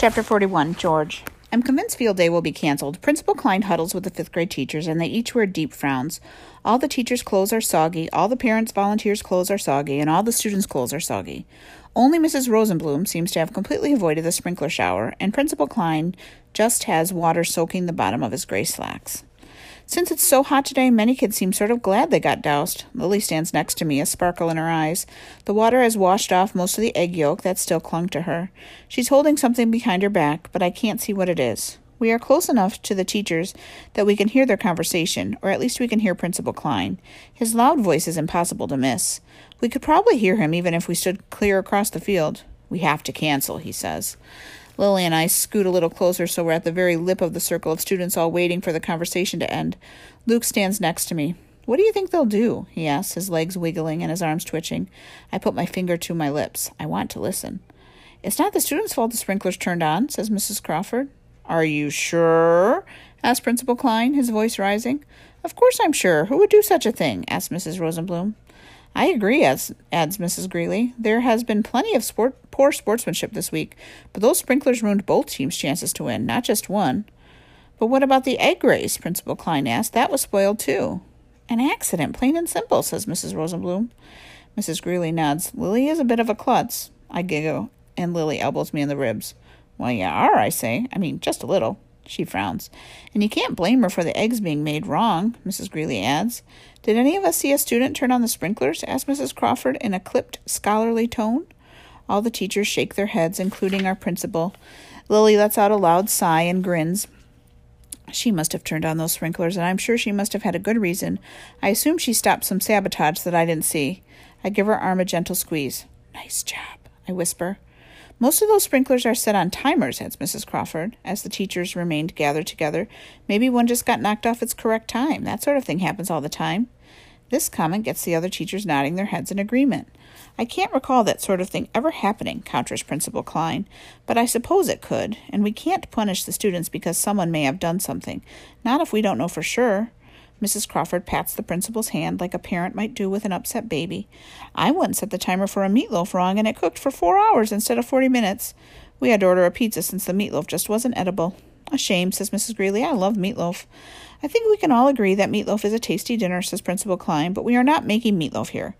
Chapter 41 George. I'm convinced field day will be canceled. Principal Klein huddles with the fifth grade teachers, and they each wear deep frowns. All the teachers' clothes are soggy, all the parents' volunteers' clothes are soggy, and all the students' clothes are soggy. Only Mrs. Rosenblum seems to have completely avoided the sprinkler shower, and Principal Klein just has water soaking the bottom of his gray slacks. Since it's so hot today, many kids seem sort of glad they got doused. Lily stands next to me, a sparkle in her eyes. The water has washed off most of the egg yolk that still clung to her. She's holding something behind her back, but I can't see what it is. We are close enough to the teachers that we can hear their conversation, or at least we can hear Principal Klein. His loud voice is impossible to miss. We could probably hear him even if we stood clear across the field. We have to cancel, he says. Lily and I scoot a little closer so we're at the very lip of the circle of students all waiting for the conversation to end. Luke stands next to me. What do you think they'll do? he asks, his legs wiggling and his arms twitching. I put my finger to my lips. I want to listen. It's not the students' fault the sprinklers turned on, says Mrs. Crawford. Are you sure? asked Principal Klein, his voice rising. Of course I'm sure. Who would do such a thing? asked Mrs. Rosenblum. I agree, adds, adds Mrs. Greeley. There has been plenty of sport, poor sportsmanship this week, but those sprinklers ruined both teams' chances to win, not just one. But what about the egg race? Principal Klein asked. That was spoiled too. An accident, plain and simple, says Mrs. Rosenblum. Mrs. Greeley nods. Lily is a bit of a klutz. I giggle, and Lily elbows me in the ribs. Well, you are, I say. I mean, just a little. She frowns. And you can't blame her for the eggs being made wrong, Mrs. Greeley adds. Did any of us see a student turn on the sprinklers? asked Mrs. Crawford in a clipped, scholarly tone. All the teachers shake their heads, including our principal. Lily lets out a loud sigh and grins. She must have turned on those sprinklers, and I'm sure she must have had a good reason. I assume she stopped some sabotage that I didn't see. I give her arm a gentle squeeze. Nice job, I whisper. Most of those sprinklers are set on timers, adds Mrs. Crawford, as the teachers remained gathered together. Maybe one just got knocked off its correct time. That sort of thing happens all the time. This comment gets the other teachers nodding their heads in agreement. I can't recall that sort of thing ever happening, counters Principal Klein, but I suppose it could, and we can't punish the students because someone may have done something, not if we don't know for sure. Mrs. Crawford pats the principal's hand like a parent might do with an upset baby. I once set the timer for a meatloaf wrong and it cooked for four hours instead of forty minutes. We had to order a pizza since the meatloaf just wasn't edible. A shame, says Mrs. Greeley. I love meatloaf. I think we can all agree that meatloaf is a tasty dinner, says Principal Klein, but we are not making meatloaf here.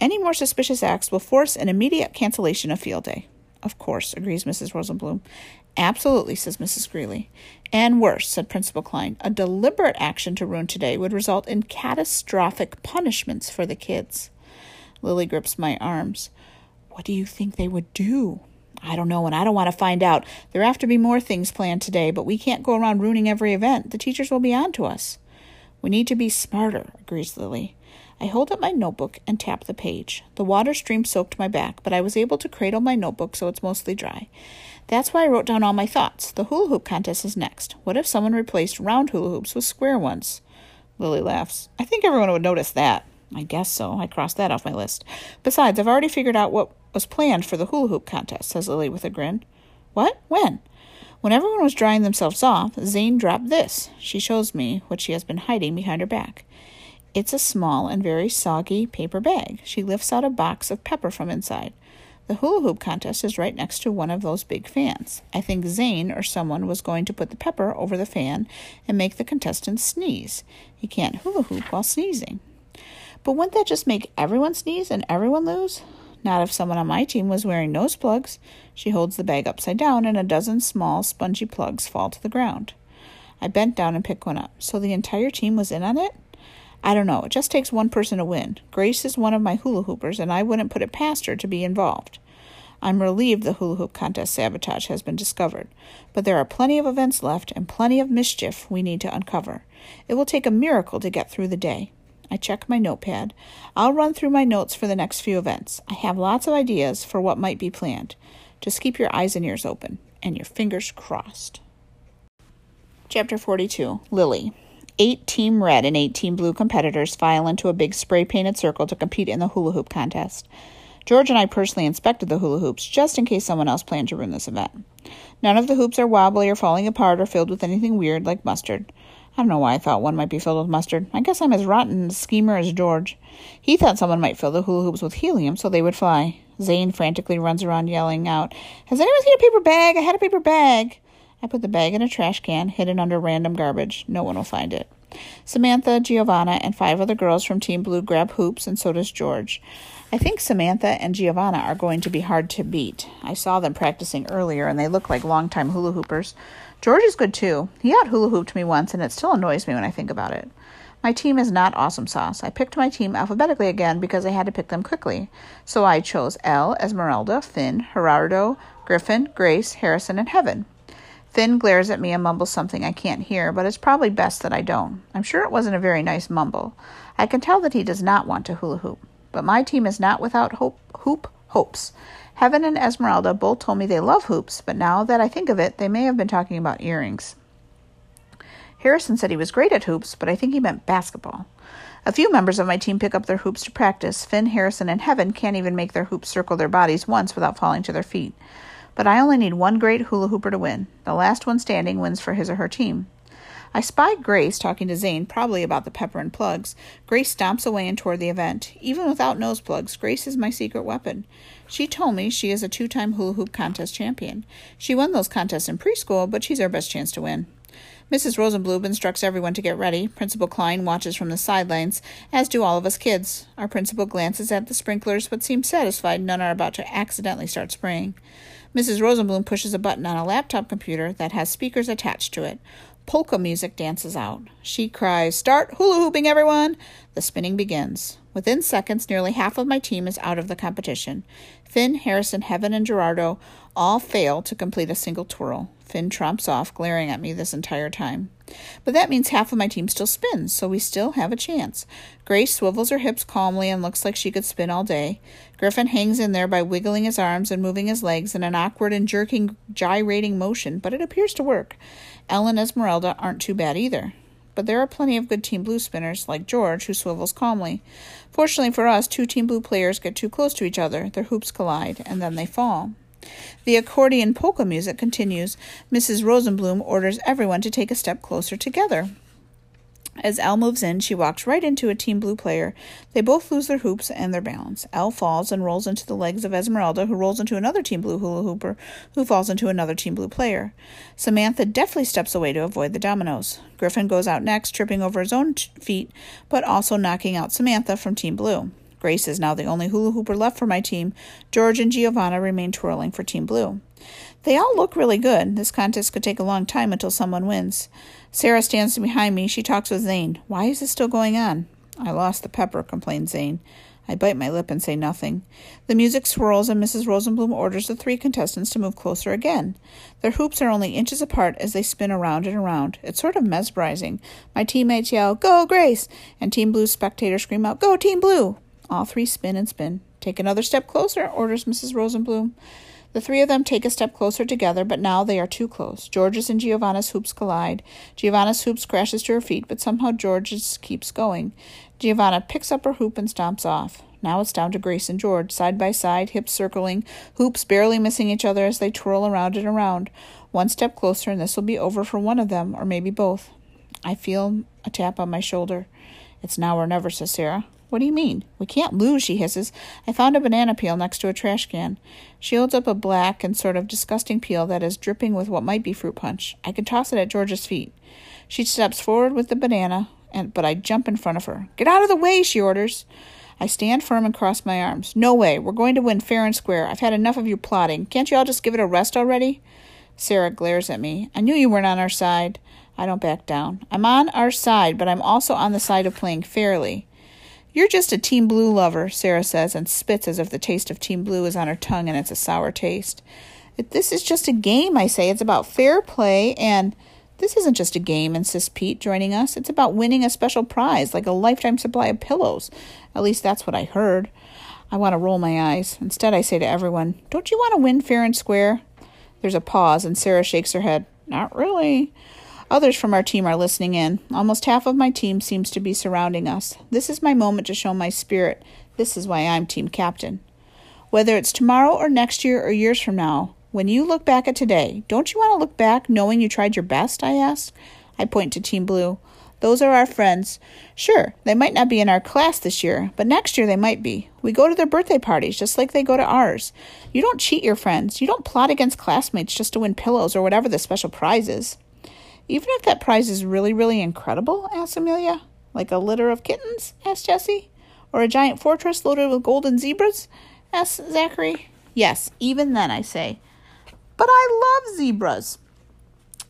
Any more suspicious acts will force an immediate cancellation of field day. Of course, agrees Mrs. Rosenblum. Absolutely, says Mrs. Greeley. And worse, said Principal Klein, a deliberate action to ruin today would result in catastrophic punishments for the kids. Lily grips my arms. What do you think they would do? I don't know, and I don't want to find out. There have to be more things planned today, but we can't go around ruining every event. The teachers will be on to us. We need to be smarter, agrees Lily. I hold up my notebook and tap the page. The water stream soaked my back, but I was able to cradle my notebook so it's mostly dry. That's why I wrote down all my thoughts. The hula hoop contest is next. What if someone replaced round hula hoops with square ones? Lily laughs. I think everyone would notice that. I guess so. I crossed that off my list. Besides, I've already figured out what was planned for the hula hoop contest, says Lily with a grin. What? When? When everyone was drying themselves off, Zane dropped this. She shows me what she has been hiding behind her back. It's a small and very soggy paper bag. She lifts out a box of pepper from inside. The hula hoop contest is right next to one of those big fans. I think Zane or someone was going to put the pepper over the fan and make the contestants sneeze. He can't hula hoop while sneezing. But wouldn't that just make everyone sneeze and everyone lose? Not if someone on my team was wearing nose plugs. She holds the bag upside down, and a dozen small, spongy plugs fall to the ground. I bent down and picked one up. So the entire team was in on it? I don't know. It just takes one person to win. Grace is one of my hula hoopers, and I wouldn't put it past her to be involved. I'm relieved the hula hoop contest sabotage has been discovered, but there are plenty of events left and plenty of mischief we need to uncover. It will take a miracle to get through the day. I check my notepad. I'll run through my notes for the next few events. I have lots of ideas for what might be planned. Just keep your eyes and ears open and your fingers crossed. Chapter 42 Lily. Eight Team Red and eight Team Blue competitors file into a big spray painted circle to compete in the hula hoop contest. George and I personally inspected the hula hoops just in case someone else planned to ruin this event. None of the hoops are wobbly or falling apart or filled with anything weird like mustard. I don't know why I thought one might be filled with mustard. I guess I'm as rotten a schemer as George. He thought someone might fill the hula hoops with helium so they would fly. Zane frantically runs around yelling out, Has anyone seen a paper bag? I had a paper bag. I put the bag in a trash can, hidden under random garbage. No one will find it. Samantha, Giovanna, and five other girls from Team Blue grab hoops, and so does George. I think Samantha and Giovanna are going to be hard to beat. I saw them practicing earlier, and they look like longtime hula hoopers. George is good too. He out hula hooped me once, and it still annoys me when I think about it. My team is not awesome sauce. I picked my team alphabetically again because I had to pick them quickly. So I chose Elle, Esmeralda, Finn, Gerardo, Griffin, Grace, Harrison, and Heaven. Finn glares at me and mumbles something I can't hear, but it's probably best that I don't. I'm sure it wasn't a very nice mumble. I can tell that he does not want to hula hoop. But my team is not without hope, hoop hopes. Heaven and Esmeralda both told me they love hoops, but now that I think of it, they may have been talking about earrings. Harrison said he was great at hoops, but I think he meant basketball. A few members of my team pick up their hoops to practice. Finn, Harrison, and Heaven can't even make their hoops circle their bodies once without falling to their feet. But I only need one great hula hooper to win. The last one standing wins for his or her team. I spy Grace talking to Zane, probably about the pepper and plugs. Grace stomps away and toward the event. Even without nose plugs, Grace is my secret weapon. She told me she is a two time hula hoop contest champion. She won those contests in preschool, but she's our best chance to win. Mrs. Rosenblum instructs everyone to get ready. Principal Klein watches from the sidelines, as do all of us kids. Our principal glances at the sprinklers, but seems satisfied none are about to accidentally start spraying. Mrs. Rosenblum pushes a button on a laptop computer that has speakers attached to it. Polka music dances out. She cries, Start hula hooping, everyone! The spinning begins. Within seconds, nearly half of my team is out of the competition. Finn, Harrison, Heaven, and Gerardo all fail to complete a single twirl. Finn tromps off, glaring at me this entire time. But that means half of my team still spins, so we still have a chance. Grace swivels her hips calmly and looks like she could spin all day. Griffin hangs in there by wiggling his arms and moving his legs in an awkward and jerking, gyrating motion, but it appears to work. Ellen and Esmeralda aren't too bad either. But there are plenty of good Team Blue spinners, like George, who swivels calmly. Fortunately for us, two Team Blue players get too close to each other, their hoops collide, and then they fall. The accordion polka music continues. Mrs. Rosenblum orders everyone to take a step closer together. As Elle moves in, she walks right into a Team Blue player. They both lose their hoops and their balance. Elle falls and rolls into the legs of Esmeralda, who rolls into another Team Blue hula hooper, who falls into another Team Blue player. Samantha deftly steps away to avoid the dominoes. Griffin goes out next, tripping over his own t- feet, but also knocking out Samantha from Team Blue. Grace is now the only hula hooper left for my team. George and Giovanna remain twirling for Team Blue. They all look really good. This contest could take a long time until someone wins. Sarah stands behind me. She talks with Zane. Why is this still going on? I lost the pepper, complained Zane. I bite my lip and say nothing. The music swirls, and Mrs. Rosenblum orders the three contestants to move closer again. Their hoops are only inches apart as they spin around and around. It's sort of mesmerizing. My teammates yell, Go, Grace! And Team Blue's spectators scream out, Go, Team Blue! All three spin and spin. Take another step closer, orders Mrs. Rosenblum. The three of them take a step closer together, but now they are too close. George's and Giovanna's hoops collide. Giovanna's hoops crashes to her feet, but somehow George's keeps going. Giovanna picks up her hoop and stomps off. Now it's down to Grace and George, side by side, hips circling, hoops barely missing each other as they twirl around and around. One step closer, and this will be over for one of them, or maybe both. I feel a tap on my shoulder. It's now or never, says Sarah. What do you mean? We can't lose, she hisses. I found a banana peel next to a trash can. She holds up a black and sort of disgusting peel that is dripping with what might be fruit punch. I can toss it at George's feet. She steps forward with the banana, and but I jump in front of her. Get out of the way, she orders. I stand firm and cross my arms. No way. We're going to win fair and square. I've had enough of your plotting. Can't you all just give it a rest already? Sarah glares at me. I knew you weren't on our side. I don't back down. I'm on our side, but I'm also on the side of playing fairly. You're just a Team Blue lover, Sarah says, and spits as if the taste of Team Blue is on her tongue and it's a sour taste. This is just a game, I say. It's about fair play, and this isn't just a game, insists Pete, joining us. It's about winning a special prize, like a lifetime supply of pillows. At least that's what I heard. I want to roll my eyes. Instead, I say to everyone, Don't you want to win fair and square? There's a pause, and Sarah shakes her head. Not really. Others from our team are listening in. Almost half of my team seems to be surrounding us. This is my moment to show my spirit. This is why I'm team captain. Whether it's tomorrow or next year or years from now, when you look back at today, don't you want to look back knowing you tried your best? I ask. I point to Team Blue. Those are our friends. Sure, they might not be in our class this year, but next year they might be. We go to their birthday parties just like they go to ours. You don't cheat your friends. You don't plot against classmates just to win pillows or whatever the special prize is. Even if that prize is really, really incredible, asked Amelia. Like a litter of kittens? asked Jessie. Or a giant fortress loaded with golden zebras? asked Zachary. Yes, even then, I say. But I love zebras,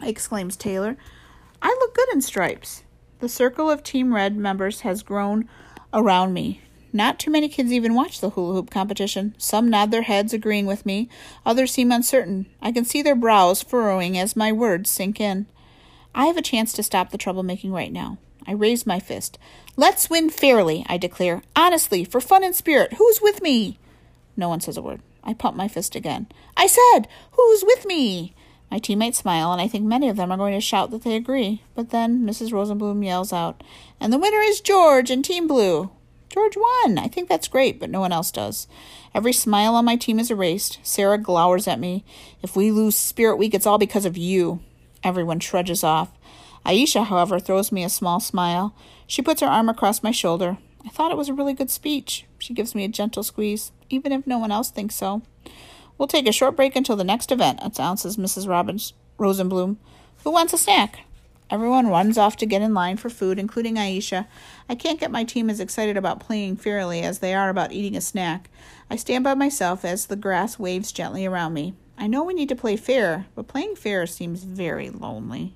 exclaims Taylor. I look good in stripes. The circle of Team Red members has grown around me. Not too many kids even watch the hula hoop competition. Some nod their heads, agreeing with me. Others seem uncertain. I can see their brows furrowing as my words sink in. I have a chance to stop the troublemaking right now. I raise my fist. Let's win fairly, I declare. Honestly, for fun and spirit. Who's with me? No one says a word. I pump my fist again. I said, Who's with me? My teammates smile, and I think many of them are going to shout that they agree. But then Mrs. Rosenblum yells out, And the winner is George and Team Blue. George won. I think that's great, but no one else does. Every smile on my team is erased. Sarah glowers at me. If we lose Spirit Week, it's all because of you. Everyone trudges off. Aisha, however, throws me a small smile. She puts her arm across my shoulder. I thought it was a really good speech. She gives me a gentle squeeze, even if no one else thinks so. We'll take a short break until the next event, announces Mrs. Robbins Rosenblum. Who wants a snack? Everyone runs off to get in line for food, including Aisha. I can't get my team as excited about playing fairly as they are about eating a snack. I stand by myself as the grass waves gently around me. I know we need to play fair, but playing fair seems very lonely.